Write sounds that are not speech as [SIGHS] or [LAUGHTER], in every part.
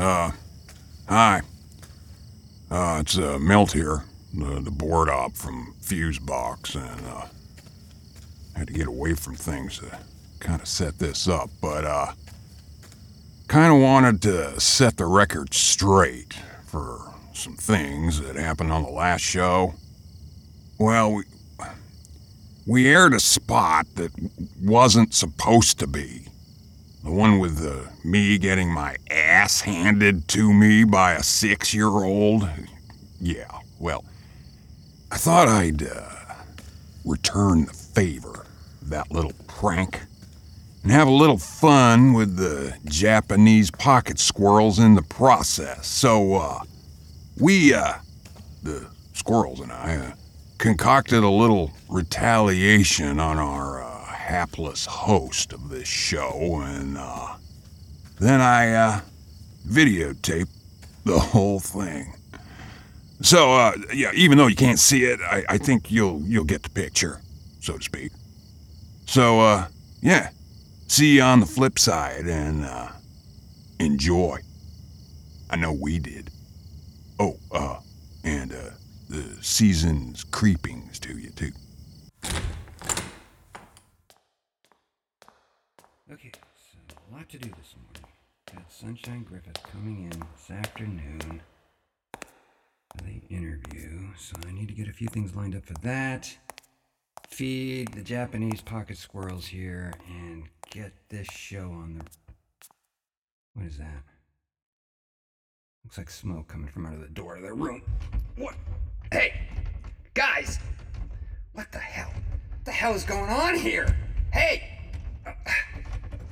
Uh, hi. Uh, it's uh, Milt here, the, the board op from Fusebox, and uh, had to get away from things to kind of set this up, but uh, kind of wanted to set the record straight for some things that happened on the last show. Well, we we aired a spot that wasn't supposed to be. The one with me getting my ass handed to me by a six year old? Yeah, well, I thought I'd uh, return the favor, that little prank, and have a little fun with the Japanese pocket squirrels in the process. So, uh, we, uh, the squirrels and I, uh, concocted a little retaliation on our uh, hapless host of this show, and uh, then I uh, videotaped the whole thing. So, uh, yeah, even though you can't see it, I, I think you'll you'll get the picture, so to speak. So, uh, yeah, see you on the flip side, and uh, enjoy. I know we did. Oh, uh, and uh, the season's creepings to you too. Okay, so a lot to do this morning. Got Sunshine Griffith coming in this afternoon for the interview, so I need to get a few things lined up for that. Feed the Japanese pocket squirrels here and get this show on the. What is that? Looks like smoke coming from out of the door of the room. What? Hey! Guys! What the hell? What the hell is going on here? Hey! Uh,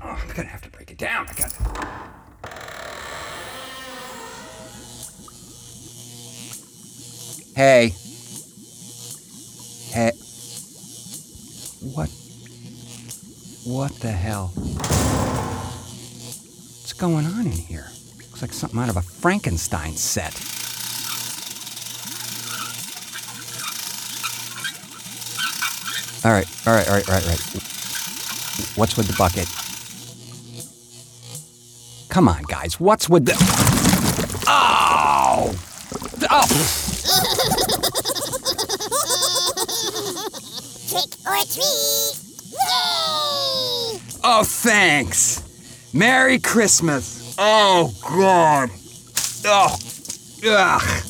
Oh, I'm gonna have to break it down. I got. Hey. Hey. What? What the hell? What's going on in here? Looks like something out of a Frankenstein set. All right, all right, all right, all right, all right. What's with the bucket? Come on, guys. What's with the. Oh! Oh! Trick or treat! Yay! Oh, thanks. Merry Christmas. Oh, God. Oh, ugh.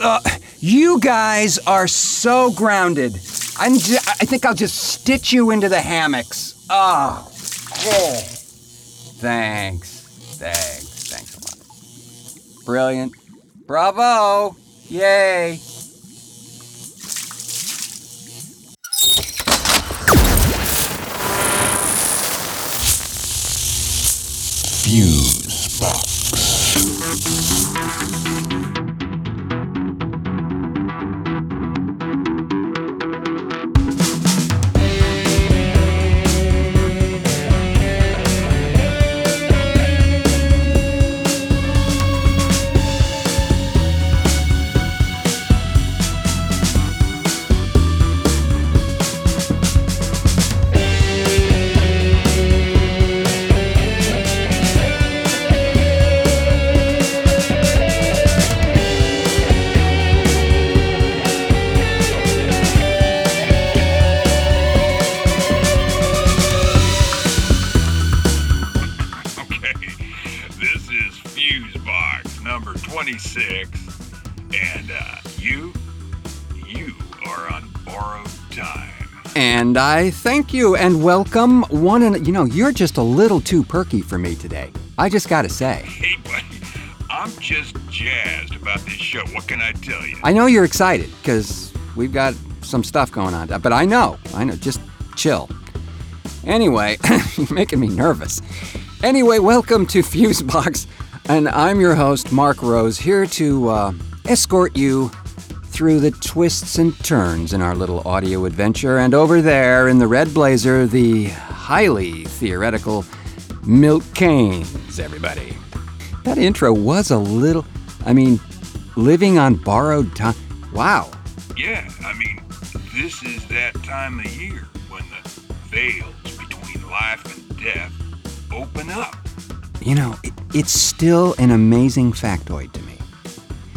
Uh, you guys are so grounded. I'm ju- I think I'll just stitch you into the hammocks. Oh. oh. Thanks. Brilliant. Bravo. Yay. And I thank you and welcome one and you know, you're just a little too perky for me today. I just gotta say. [LAUGHS] Hey, buddy, I'm just jazzed about this show. What can I tell you? I know you're excited because we've got some stuff going on, but I know, I know, just chill. Anyway, [LAUGHS] you're making me nervous. Anyway, welcome to Fusebox, and I'm your host, Marc Rose, here to uh, escort you through the twists and turns in our little audio adventure. And over there in the red blazer, the highly theoretical Milt Kanes, everybody. That intro was a little, I mean, living on borrowed time. Wow. Yeah, I mean, this is that time of year when the veils between life and death open up. You know, it, it's still an amazing factoid to me.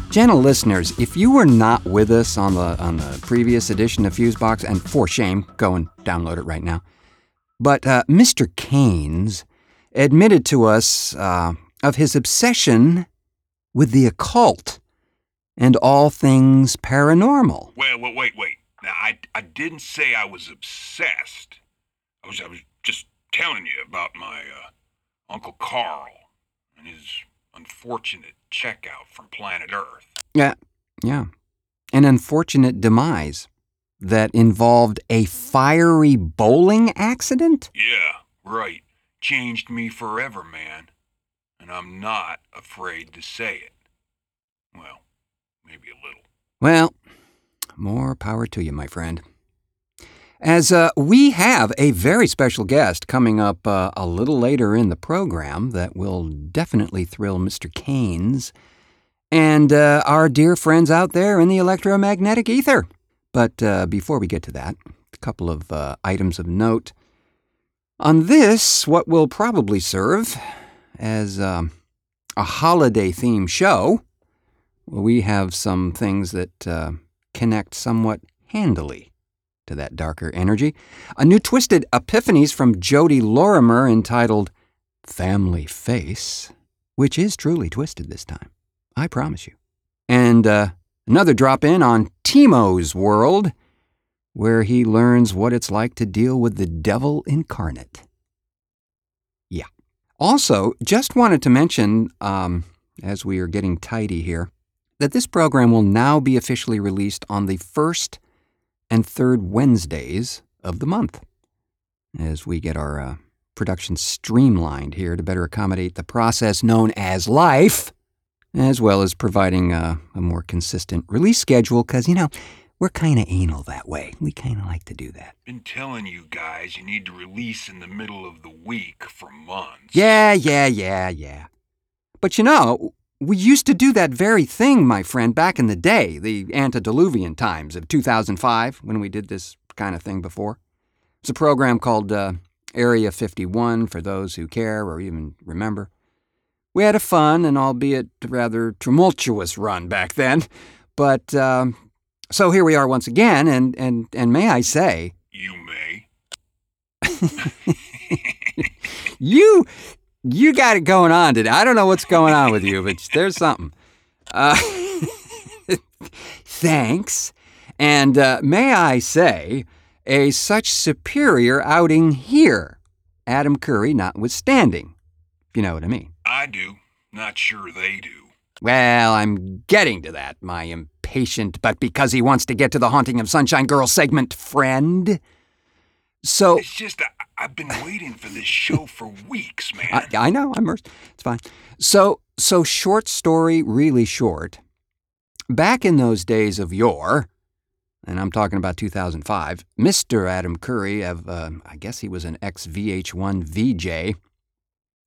Gentle listeners, if you were not with us on the on the previous edition of Fusebox, and for shame, go and download it right now. But uh, Mr. Kanes admitted to us uh, of his obsession with the occult and all things paranormal. Well, wait, wait, wait. Now, I, I didn't say I was obsessed. I was, I was just telling you about my uh, Uncle Carl and his unfortunate checkout from planet Earth. Yeah, yeah. An unfortunate demise that involved a fiery bowling accident? Yeah, right. Changed me forever, man. And I'm not afraid to say it. Well, maybe a little. Well, more power to you, my friend. As uh, we have a very special guest coming up uh, a little later in the program that will definitely thrill Mr. Kanes and uh, our dear friends out there in the electromagnetic ether. But uh, before we get to that, a couple of uh, items of note. On this, what will probably serve as um, a holiday themed show, we have some things that uh, connect somewhat handily to that darker energy. A new Twisted Epiphanies from Jodi Lorimer entitled Family Face, which is truly twisted this time. I promise you. And uh, another drop in on Timo's world, where he learns what it's like to deal with the devil incarnate. Yeah. Also, just wanted to mention, um, as we are getting tidy here, that this program will now be officially released on the first and third Wednesdays of the month as we get our uh, production streamlined here to better accommodate the process known as life, as well as providing uh, a more consistent release schedule because, you know, we're kind of anal that way. We kind of like to do that. Been telling you guys you need to release in the middle of the week for months. Yeah, yeah, yeah, yeah. But you know, we used to do that very thing, my friend, back in the day, the antediluvian times of 2005, when we did this kind of thing before. It's a program called uh, Area 51 for those who care or even remember. We had a fun and albeit rather tumultuous run back then, but um, so here we are once again, and and and may I say, You may. [LAUGHS] you you got it going on today. I don't know what's going on with you, but [LAUGHS] there's something. Uh, [LAUGHS] thanks, and uh, may I say, a such superior outing here, Adam Curry notwithstanding. If you know what I mean. I do. Not sure they do. Well, I'm getting to that, my impatient, but because he wants to get to the Haunting of Sunshine Girl segment, friend. So, It's just I, I've been waiting for this show [LAUGHS] for weeks, man. I, I know, I'm. It's fine. So, so short story, really short. Back in those days of yore, and I'm talking about 2005, Mr. Adam Curry, of uh, I guess he was an ex VH1 VJ,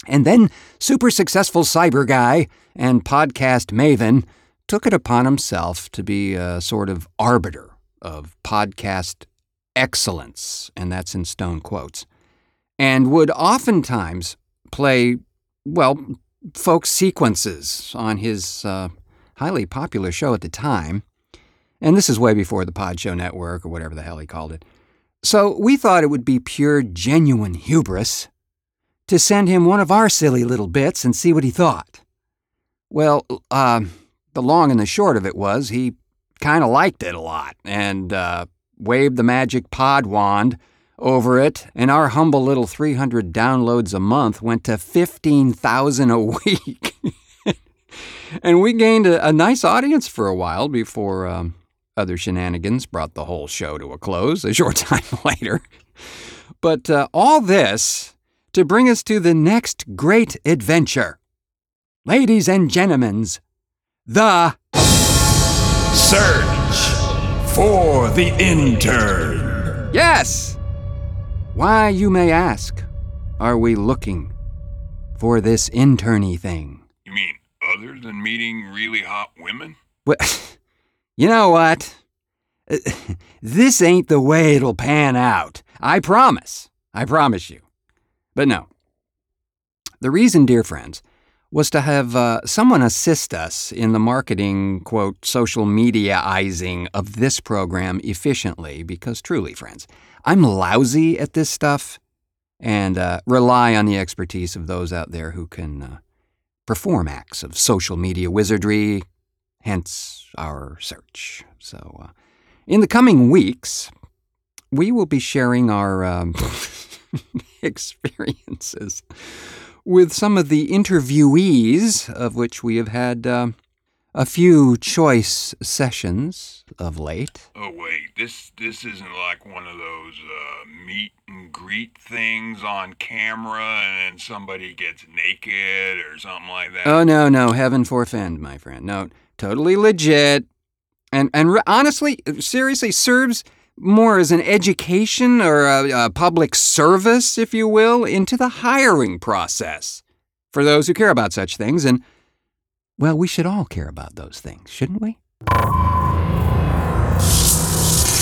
and then super successful cyber guy and podcast maven, took it upon himself to be a sort of arbiter of podcast excellence, and that's in stone quotes, and would oftentimes play, well, folk sequences on his uh, highly popular show at the time. And this is way before the Pod Show Network or whatever the hell he called it. So we thought it would be pure, genuine hubris to send him one of our silly little bits and see what he thought. Well, uh, the long and the short of it was he kind of liked it a lot and uh, waved the magic pod wand over it, and our humble little 300 downloads a month went to 15,000 a [LAUGHS] week. and we gained a, a, nice audience for a while before um, other shenanigans brought the whole show to a close a short [LAUGHS] time later. But uh, all this to bring us to the next great adventure. Ladies and gentlemen, the Search for the intern. Yes! Why, you may ask, are we looking for this interny thing? You mean other than meeting really hot women? Well, [LAUGHS] you know what? [LAUGHS] This ain't the way it'll pan out. I promise. I promise you. But no. The reason, dear friends, was to have uh, someone assist us in the marketing, quote, social mediaizing of this program efficiently, because truly, friends, I'm lousy at this stuff and uh, rely on the expertise of those out there who can uh, perform acts of social media wizardry, hence our search. So, uh, in the coming weeks, we will be sharing our um, [LAUGHS] experiences with some of the interviewees, of which we have had uh, a few choice sessions of late. Oh wait, this this isn't like one of those uh, meet and greet things on camera, and then somebody gets naked or something like that. Oh no, no, heaven forfend, my friend. No, totally legit, and and re- honestly, seriously, serves more as an education or a, a public service, if you will, into the hiring process for those who care about such things. And well, we should all care about those things, shouldn't we?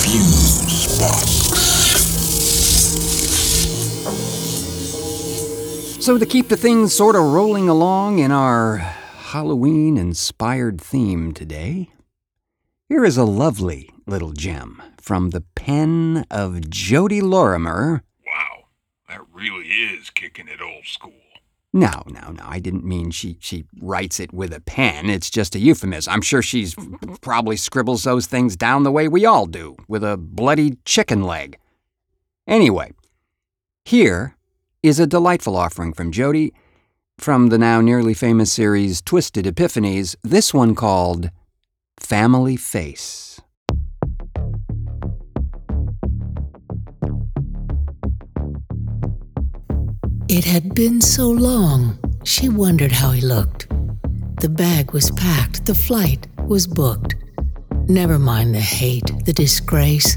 Fuse box. So, to keep the things sort of rolling along in our Halloween inspired theme today, here is a lovely little gem from the pen of Jodi Lorimer. Wow, that really is kicking it old school. No, no, no. I didn't mean she she writes it with a pen. It's just a euphemism. I'm sure she's probably scribbles those things down the way we all do, with a bloody chicken leg. Anyway, here is a delightful offering from Jodi from the now nearly famous series Twisted Epiphanies, this one called Family Face. It had been so long, she wondered how he looked. The bag was packed, the flight was booked. Never mind the hate, the disgrace.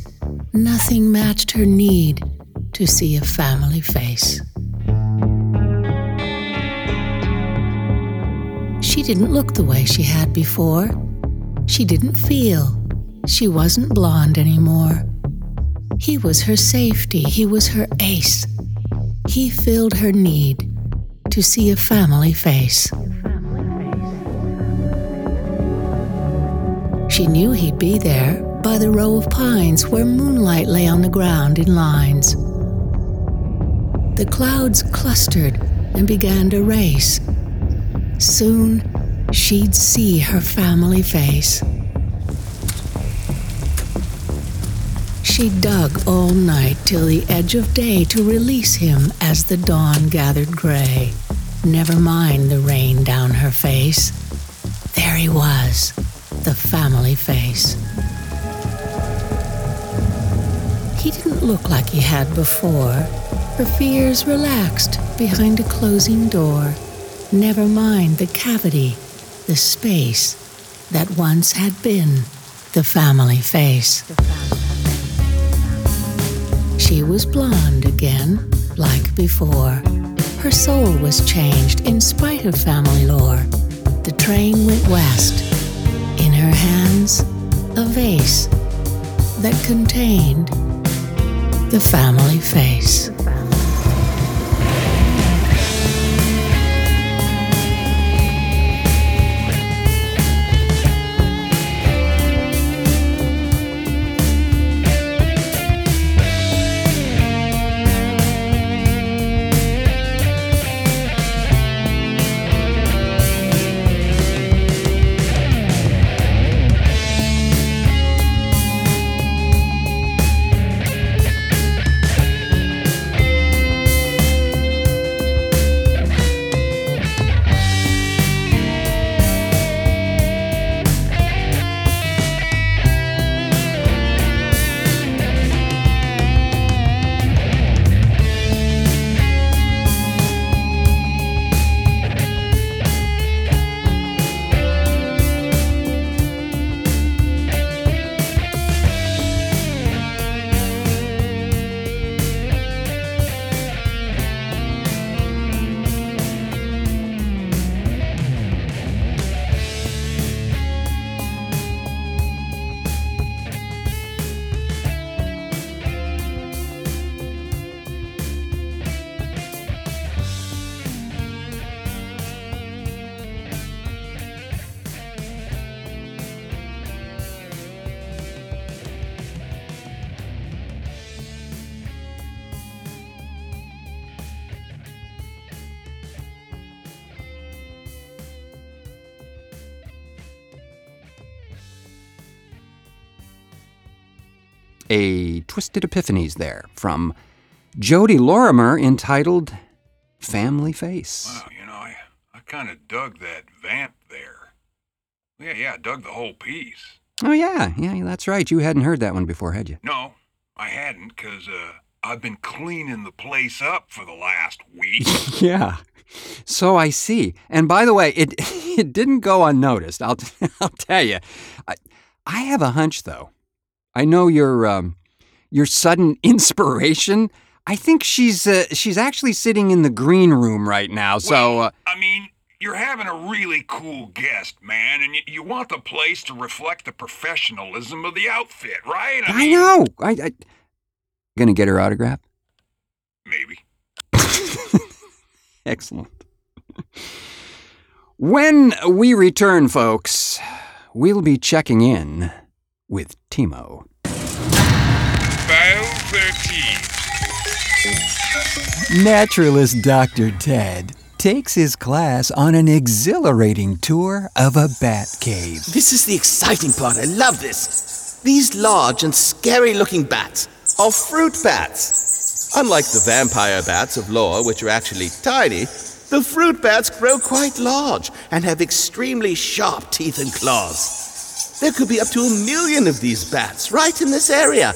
Nothing matched her need to see a family face. She didn't look the way she had before. She didn't feel. She wasn't blonde anymore. He was her safety, he was her ace. He filled her need to see a family face. She knew he'd be there by the row of pines where moonlight lay on the ground in lines. The clouds clustered and began to race. Soon she'd see her family face. She dug all night till the edge of day to release him as the dawn gathered gray. Never mind the rain down her face. There he was, the family face. He didn't look like he had before. Her fears relaxed behind a closing door. Never mind the cavity, the space that once had been the family face. She was blonde again, like before. Her soul was changed in spite of family lore. The train went west. In her hands, a vase that contained the family face. A Twisted Epiphanies there from Jodi Lorimer entitled Family Face. Wow, you know, I, I kind of dug that vamp there. Yeah, yeah, I dug the whole piece. Oh, yeah, yeah, that's right. You hadn't heard that one before, had you? No, I hadn't, because uh, I've been cleaning the place up for the last week. [LAUGHS] Yeah. So I see. And by the way, it [LAUGHS] it didn't go unnoticed. I'll [LAUGHS] I'll tell you. I, I have a hunch though. I know your um, your sudden [LAUGHS] inspiration. I think she's uh, she's actually sitting in the green room right now. So uh, I mean, you're having a really cool guest, man, and you, you want the place to reflect the professionalism of the outfit, right? I know. I, I gonna get her autograph. Maybe. [LAUGHS] Excellent. When we return, folks, we'll be checking in with Timo. File 13. Naturalist Dr. Ted takes his class on an exhilarating tour of a bat cave. This is the exciting part. I love this. These large and scary looking bats are fruit bats. Unlike the vampire bats of lore, which are actually tiny, the fruit bats grow quite large and have extremely sharp teeth and claws. There could be up to a million of these bats right in this area.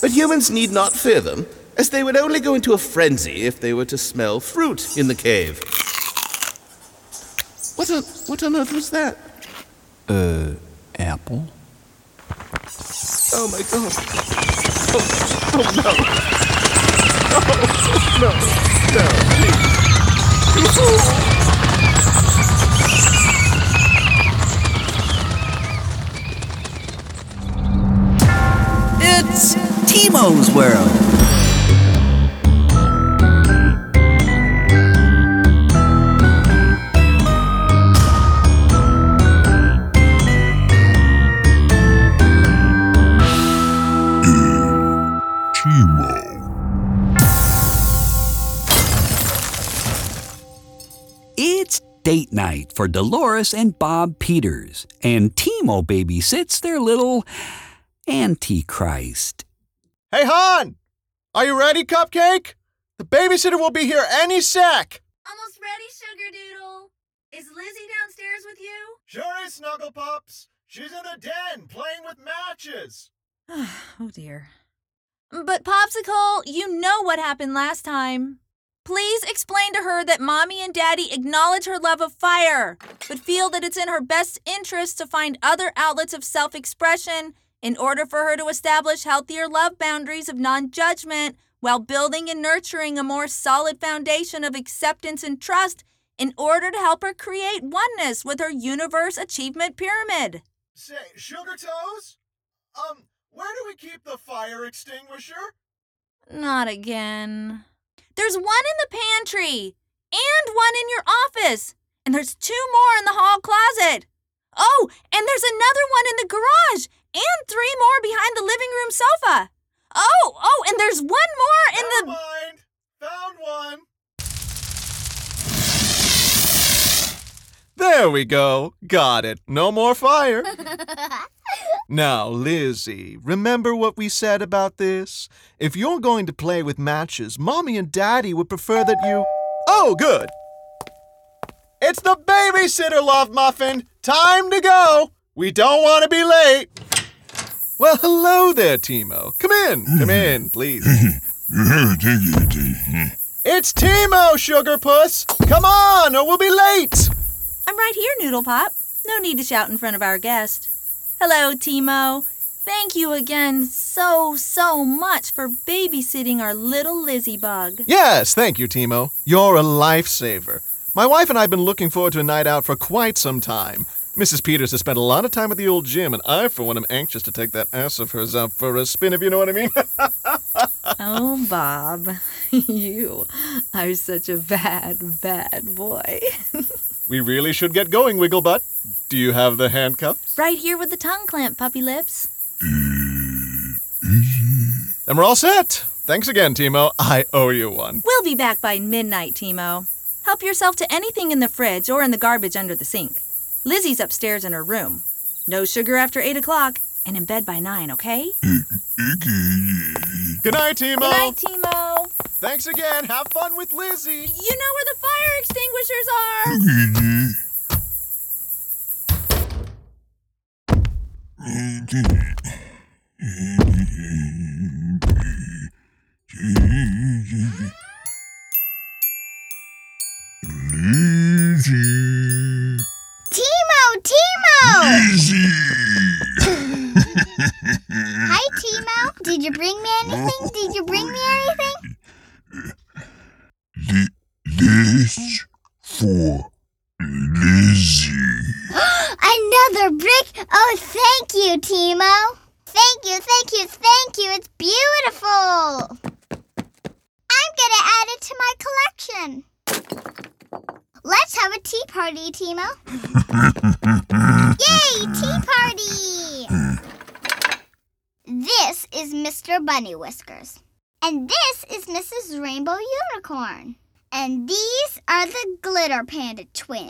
But humans need not fear them, as they would only go into a frenzy if they were to smell fruit in the cave. What on, what on earth was that? Uh, apple? Oh my god. Oh, oh no. Oh, no. No, please. It's Timo's World. It's date night for Dolores and Bob Peters, and Timo babysits their little Antichrist. Hey, Han! Are you ready, Cupcake? The babysitter will be here any sec. Almost ready, Sugar Doodle. Is Lizzie downstairs with you? Sure is, Snuggle Pups. She's in the den playing with matches. [SIGHS] oh dear. But Popsicle, you know what happened last time. Please explain to her that Mommy and Daddy acknowledge her love of fire, but feel that it's in her best interest to find other outlets of self expression in order for her to establish healthier love boundaries of non judgment while building and nurturing a more solid foundation of acceptance and trust in order to help her create oneness with her universe achievement pyramid. Say, Sugar Toes? Um, where do we keep the fire extinguisher? Not again. There's one in the pantry and one in your office, and there's two more in the hall closet. Oh, and there's another one in the garage and three more behind the living room sofa. Oh, oh, and there's one more in Never the. mind. Found one. There we go. Got it. No more fire. [LAUGHS] Now, Lizzie, remember what we said about this? If you're going to play with matches, Mommy and Daddy would prefer that you. Oh, good. It's the babysitter, Love Muffin. Time to go. We don't want to be late. Well, hello there, Timo. Come in. Come in, please. It's Timo, Sugar Puss. Come on, or we'll be late. I'm right here, Noodle Pop. No need to shout in front of our guest. Hello, Timo. Thank you again so, so much for babysitting our little Lizzie bug. Yes, thank you, Timo. You're a lifesaver. My wife and I have been looking forward to a night out for quite some time. Mrs. Peters has spent a lot of time at the old gym, and I, for one, am anxious to take that ass of hers out for a spin, if you know what I mean. [LAUGHS] Oh, Bob, [LAUGHS] you are such a bad, bad boy. we really should get going, Wigglebutt. Do you have the handcuffs? right here with the tongue clamp, puppy lips. And we're all set. Thanks again, Timo. I owe you one. We'll be back by midnight, Timo. Help yourself to anything in the fridge or in the garbage under the sink. Lizzie's upstairs in her room. No sugar after 8 o'clock and in bed by 9, okay? Good night, Timo. Good night, Timo. Thanks again. Have fun with Lizzie. You know where the fire extinguishers are. [LAUGHS]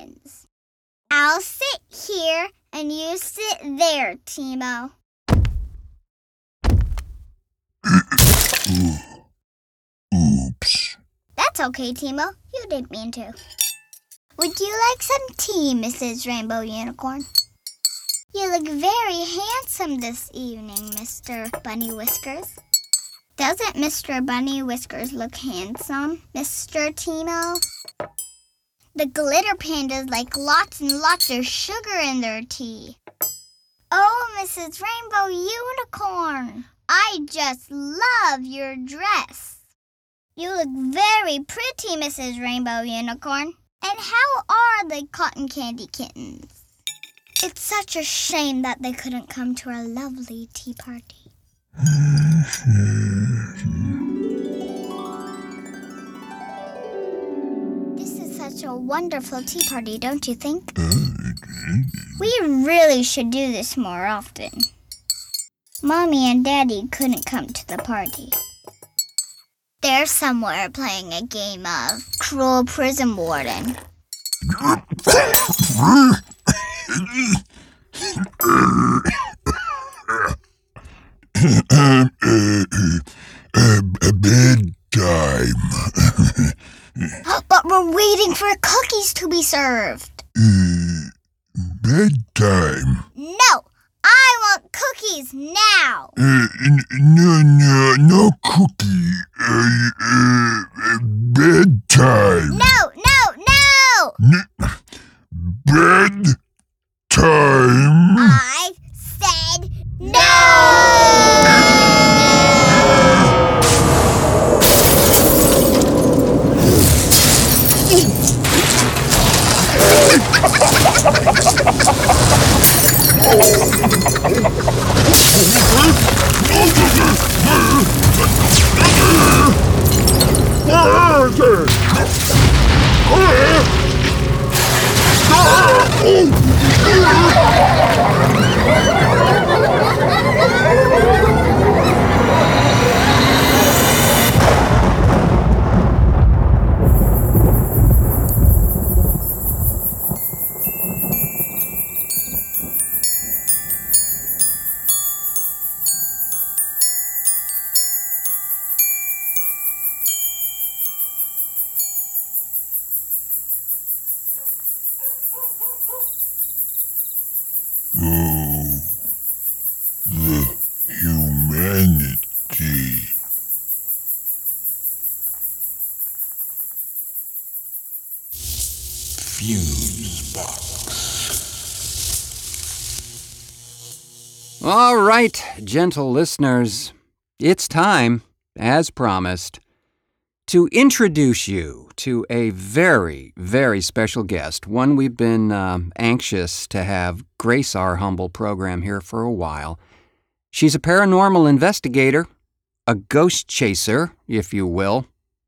Twins. I'll sit here and you sit there, Timo. Oops. That's okay, Timo. You didn't mean to. Would you like some tea, Mrs. Rainbow Unicorn? You look very handsome this evening, Mr. Bunny Whiskers. Doesn't Mr. Bunny Whiskers look handsome, Mr. Timo? The glitter pandas like lots and lots of sugar in their tea. Oh, Mrs. Rainbow Unicorn, I just love your dress. You look very pretty, Mrs. Rainbow Unicorn. And how are the cotton candy kittens? It's such a shame that they couldn't come to our lovely tea party. [LAUGHS] Hmm. Such a wonderful tea party, don't you think? We really should do this more often. Mommy and Daddy couldn't come to the party. They're somewhere playing a game of Cruel Prison Warden. [LAUGHS] Bedtime. but we're waiting for cookies to be served. Bedtime. All right, gentle listeners, it's time, as promised, to introduce you to a very, very special guest, one we've been um, anxious to have grace our humble program here for a while. She's a paranormal investigator, a ghost chaser, if you will,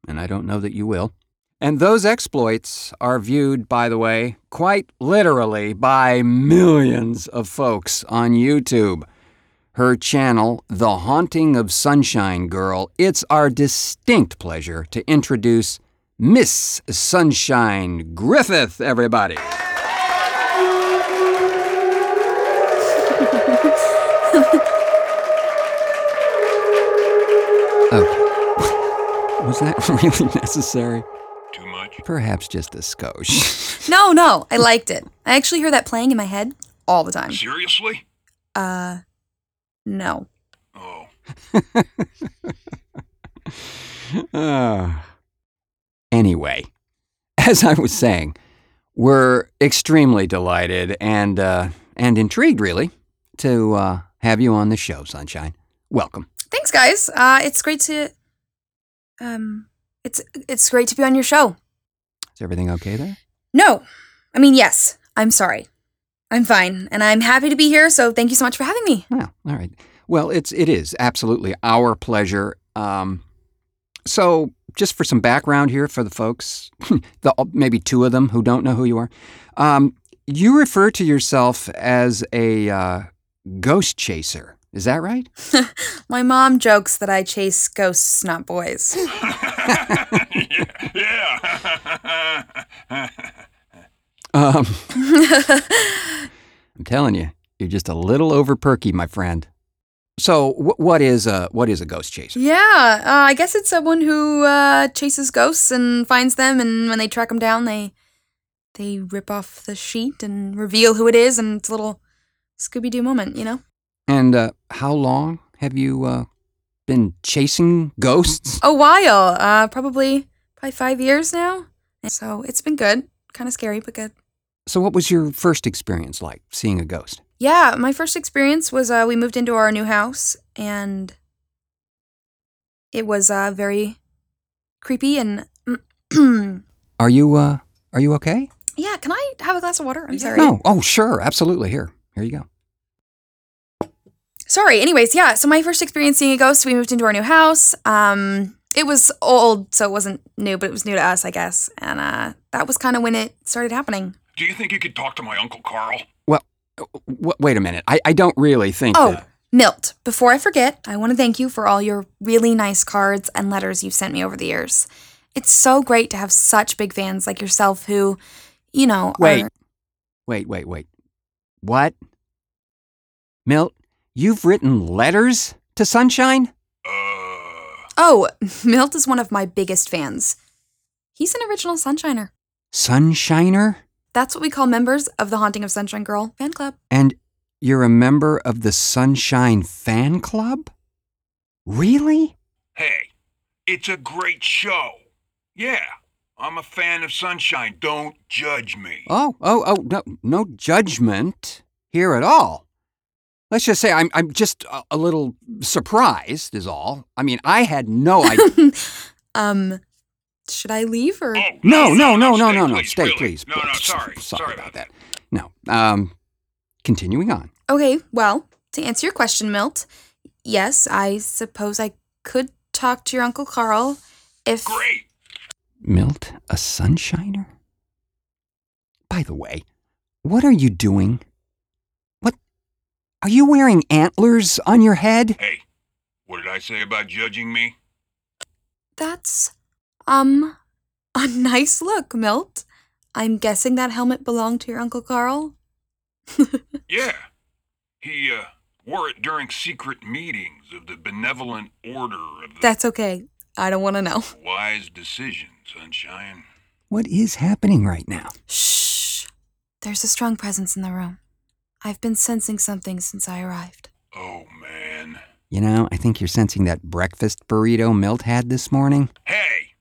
and I don't know that you will. And those exploits are viewed, by the way, quite literally by millions of folks on YouTube. Her channel, The Haunting of Sunshine Girl, it's our distinct pleasure to introduce Miss Sunshine Griffith, everybody. [LAUGHS] Oh, [LAUGHS] Was that [LAUGHS] really necessary? Too much? Perhaps just a skosh. No, no, I liked it. I actually hear that playing in my head all the time. Seriously? Uh, no. Oh. [LAUGHS] Ah. anyway, [LAUGHS] as I was saying, we're extremely delighted and uh, and intrigued, really, to uh, have you on the show, Sunshine. Welcome. Thanks, guys. Uh, it's great to, um, it's it's great to be on your show. Is everything okay there? No, I mean yes. I'm sorry. I'm fine, and I'm happy to be here. So thank you so much for having me. Well, all right. Well, it's it is absolutely our pleasure. Um, so, just for some background here for the folks, [LAUGHS] the maybe two of them who don't know who you are, um, you refer to yourself as a uh, ghost chaser. Is that right? [LAUGHS] My mom jokes that I chase ghosts, not boys. [LAUGHS] yeah. Um, [LAUGHS] I'm telling you, you're just a little over perky, my friend. So, wh- what is a what is a ghost chaser? yeah, uh, I guess it's someone who uh, chases ghosts and finds them, and when they track them down, they they rip off the sheet and reveal who it is, and it's a little Scooby Doo moment, you know. And uh, how long have you uh, been chasing ghosts? A while, uh, probably probably five years now. So it's been good, kind of scary, but good. So, what was your first experience like seeing a ghost? Yeah, my first experience was uh, we moved into our new house, and it was uh, very creepy and. [CLEARS THROAT] Are you uh, are you okay? yeah, can I have a glass of water? I'm sorry. No. Oh, sure, absolutely. Here, here you go. Sorry. Anyways, yeah. So my first experience seeing a ghost, we moved into our new house. Um, it was old, so it wasn't new, but it was new to us, I guess. And uh, that was kind of when it started happening. Do you think you could talk to my Uncle Carl? Well, w- wait a minute. I, I don't really think Oh, that. Milt. Before I forget, I want to thank you for all your really nice cards and letters you've sent me over the years. It's so great to have such big fans like yourself who, you know, Wait, are. wait, wait, wait. What? Milt, you've written letters to Sunshine? Uh. Oh, [LAUGHS] Milt is one of my biggest fans. He's an original Sunshiner. Sunshiner? That's what we call members of the Haunting of Sunshine Girl fan club. And you're a member of the Sunshine Fan Club? Really? Hey, it's a great show. Yeah, I'm a fan of Sunshine. Don't judge me. Oh, oh, oh, no, no judgment here at all. Let's just say I'm, I'm just a, a little surprised, is all. I mean, I had no [LAUGHS] idea. um, should I leave or? Oh, No, no, no, no, stay, no, no. please, Stay, really. please. No, no, please. sorry. Sorry about that. No. Um, continuing on. Okay, well, to answer your question, Milt, yes, I suppose I could talk to your Uncle Carl if. Great. Milt, a sunshiner? By the way, what are you doing? What? Are you wearing antlers on your head? Hey, what did I say about judging me? That's, um, a [LAUGHS] nice look, Milt. I'm guessing that helmet belonged to your Uncle Carl? [LAUGHS] Yeah. He, uh, wore it during secret meetings of the Benevolent Order of the That's okay. I don't want to know. [LAUGHS] Wise Decision, Sunshine. What is happening right now? Shh. There's a strong presence in the room. I've been sensing something since I arrived. Oh, man. You know, I think you're sensing that breakfast burrito Milt had this morning. Hey!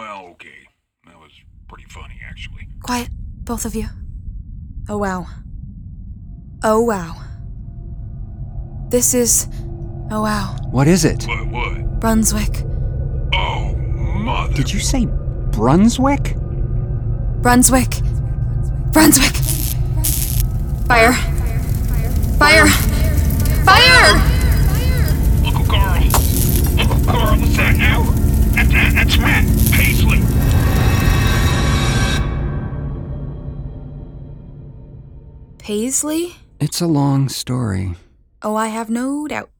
Well, okay. That was pretty funny, actually. Quiet, both of you. Oh wow. Oh wow. This is. Oh wow. What is it? What, what? Brunswick. Oh, mother. Did you say Brunswick? Brunswick. Brunswick. Fire. Fire. Fire! Fire. Fire! Uncle Carl. Uncle Carl, what's that now? That, that, that's Matt Paisley. Paisley? It's a long story. Oh, I have no doubt.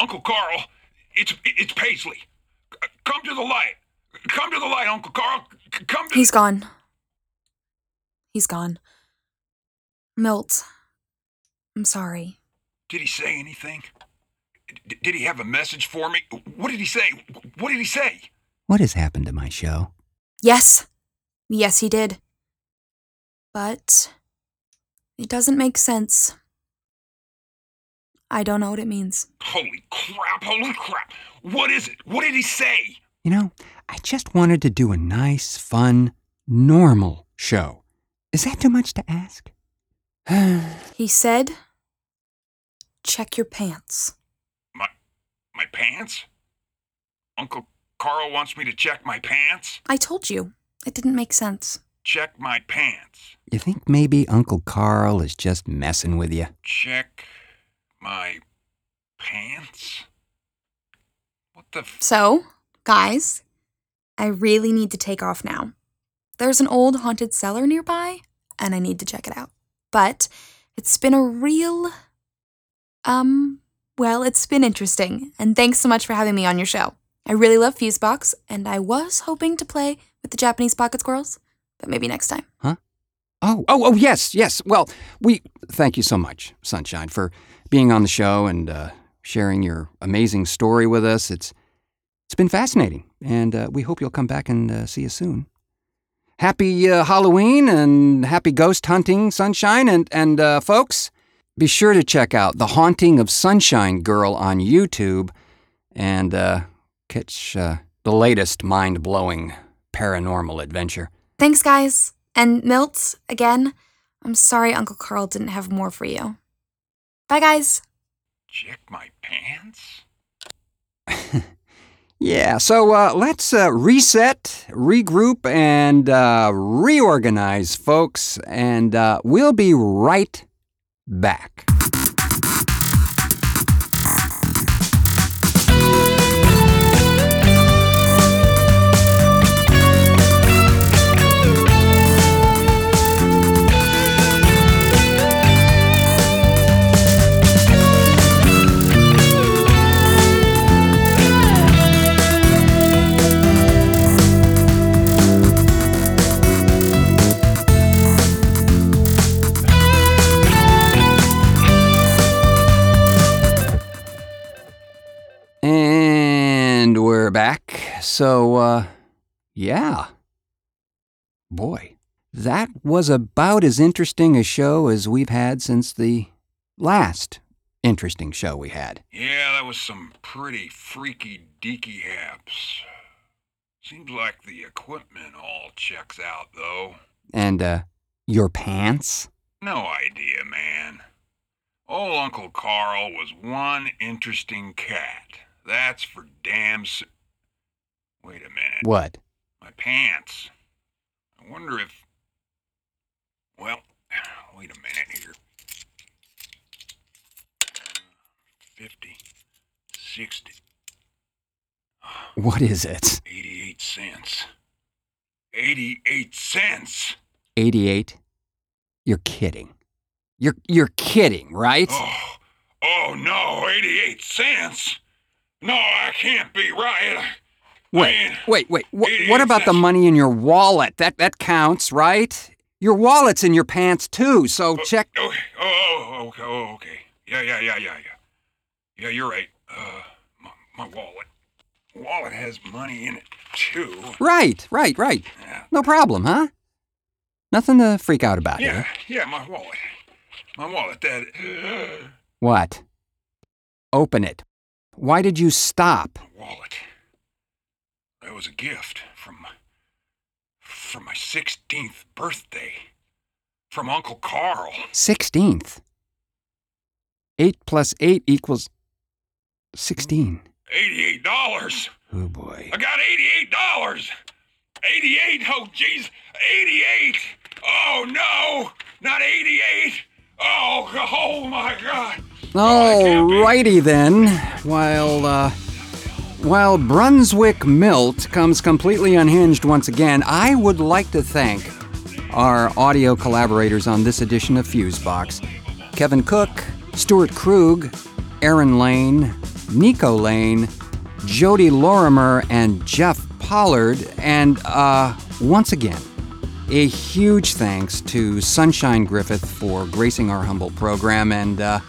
Uncle Carl, it's it's Paisley. Come to the light. Come to the light, Uncle Carl. Come to. He's gone. He's gone. Milt. I'm sorry. Did he say anything? D- did he have a message for me? What did he say? What did he say? What has happened to my show? Yes. Yes, he did. But it doesn't make sense. I don't know what it means. Holy crap, holy crap. What is it? What did he say? You know, I just wanted to do a nice, fun, normal show. Is that too much to ask? [SIGHS] He said, check your pants. My my pants? Uncle Carl wants me to check my pants? I told you. It didn't make sense. Check my pants. you think maybe Uncle Carl is just messing with you? Check my pants? What the f- So, guys, I really need to take off now. There's an old haunted cellar nearby, and I need to check it out. But it's been a real. Um, well, it's been interesting, and thanks so much for having me on your show. I really love Fusebox, and I was hoping to play with the Japanese pocket squirrels, but maybe next time. Huh? Oh, oh, oh, yes, yes. Well, we thank you so much, Sunshine, for being on the show and uh, sharing your amazing story with us. It's it's been fascinating, and uh, we hope you'll come back and uh, see us soon. Happy uh, Halloween and happy ghost hunting, Sunshine, and and uh, folks, be sure to check out the Haunting of Sunshine Girl on YouTube, and uh, catch uh, the latest mind-blowing paranormal adventure. Thanks, guys. And Milt, again, I'm sorry Uncle Carl didn't have more for you. Bye, guys. check my pants? [LAUGHS] Yeah, so uh, let's uh, reset, regroup, and uh, reorganize, folks, and uh, we'll be right back. So, uh, yeah. Boy, that was about as interesting a show as we've had since the last interesting show we had. Yeah, that was some pretty freaky deaky haps. Seems like the equipment all checks out, though. And, uh, your pants? No idea, man. Old Uncle Carl was one interesting cat. That's for damn s- Wait a minute. What? My pants. I wonder if. Well, [SIGHS] wait a minute here. Uh, 50, 60, [SIGHS] What is it? 88 cents. 88 cents! 88? You're kidding. You're, you're kidding, right? Oh, oh no, 88 cents? No, I can't be right. Wait, wait, wait. Wh- what about the money in your wallet? That that counts, right? Your wallet's in your pants too, so check. Okay. Oh, oh, okay. Oh, okay. Yeah, yeah, yeah, yeah, yeah. Yeah, you're right. Uh, my, my wallet. Wallet has money in it too. Right, right, right. Yeah. No problem, huh? Nothing to freak out about Yeah, here. yeah, my wallet. My wallet. That. What? Open it. Why did you stop? wallet. That was a gift from from my 16th birthday. From Uncle Carl. 16th. 8 plus 8 equals 16. $88. Oh boy. I got $88. 88. Oh jeez. 88. Oh no. Not 88. Oh, oh my god. Alrighty then. While uh, while Brunswick Milt comes completely unhinged once again, I would like to thank our audio collaborators on this edition of Fusebox: Kevin Cooke, Stuart Krug, Erin Lehn, Nico Lane, Jodi Lorimer, and Jeff Pollard. And uh, once again, a huge thanks to Sunshine Griffith for gracing our humble program and. Uh,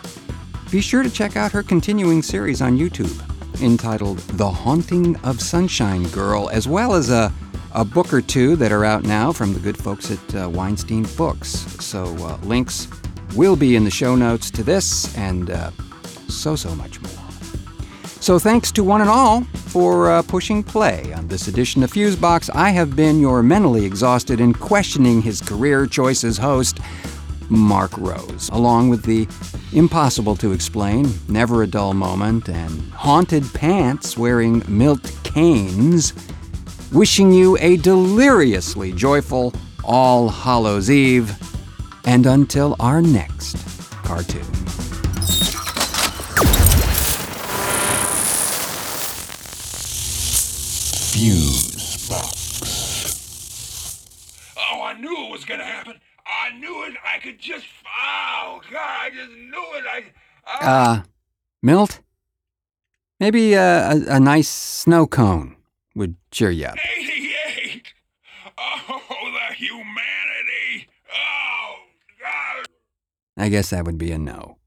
be sure to check out her continuing series on YouTube entitled The Haunting of Sunshine Girl, as well as a, a book or two that are out now from the good folks at uh, Weinstein Books. So, uh, links will be in the show notes to this and uh, so, so much more. So, thanks to one and all for uh, pushing play on this edition of Fusebox. I have been your mentally exhausted and questioning his career choices host, Marc Rose, along with the impossible to explain, never a dull moment, and haunted pants wearing Milt Kanes, wishing you a deliriously joyful All Hallows Eve, and until our next cartoon. Fuse box. Oh, I knew it was gonna happen. I knew it. I could just. Oh God, I just knew it. I. I Uh, Milt? Maybe a, a, a nice snow cone would cheer you up. 88. Oh, the humanity. Oh God. I guess that would be a no.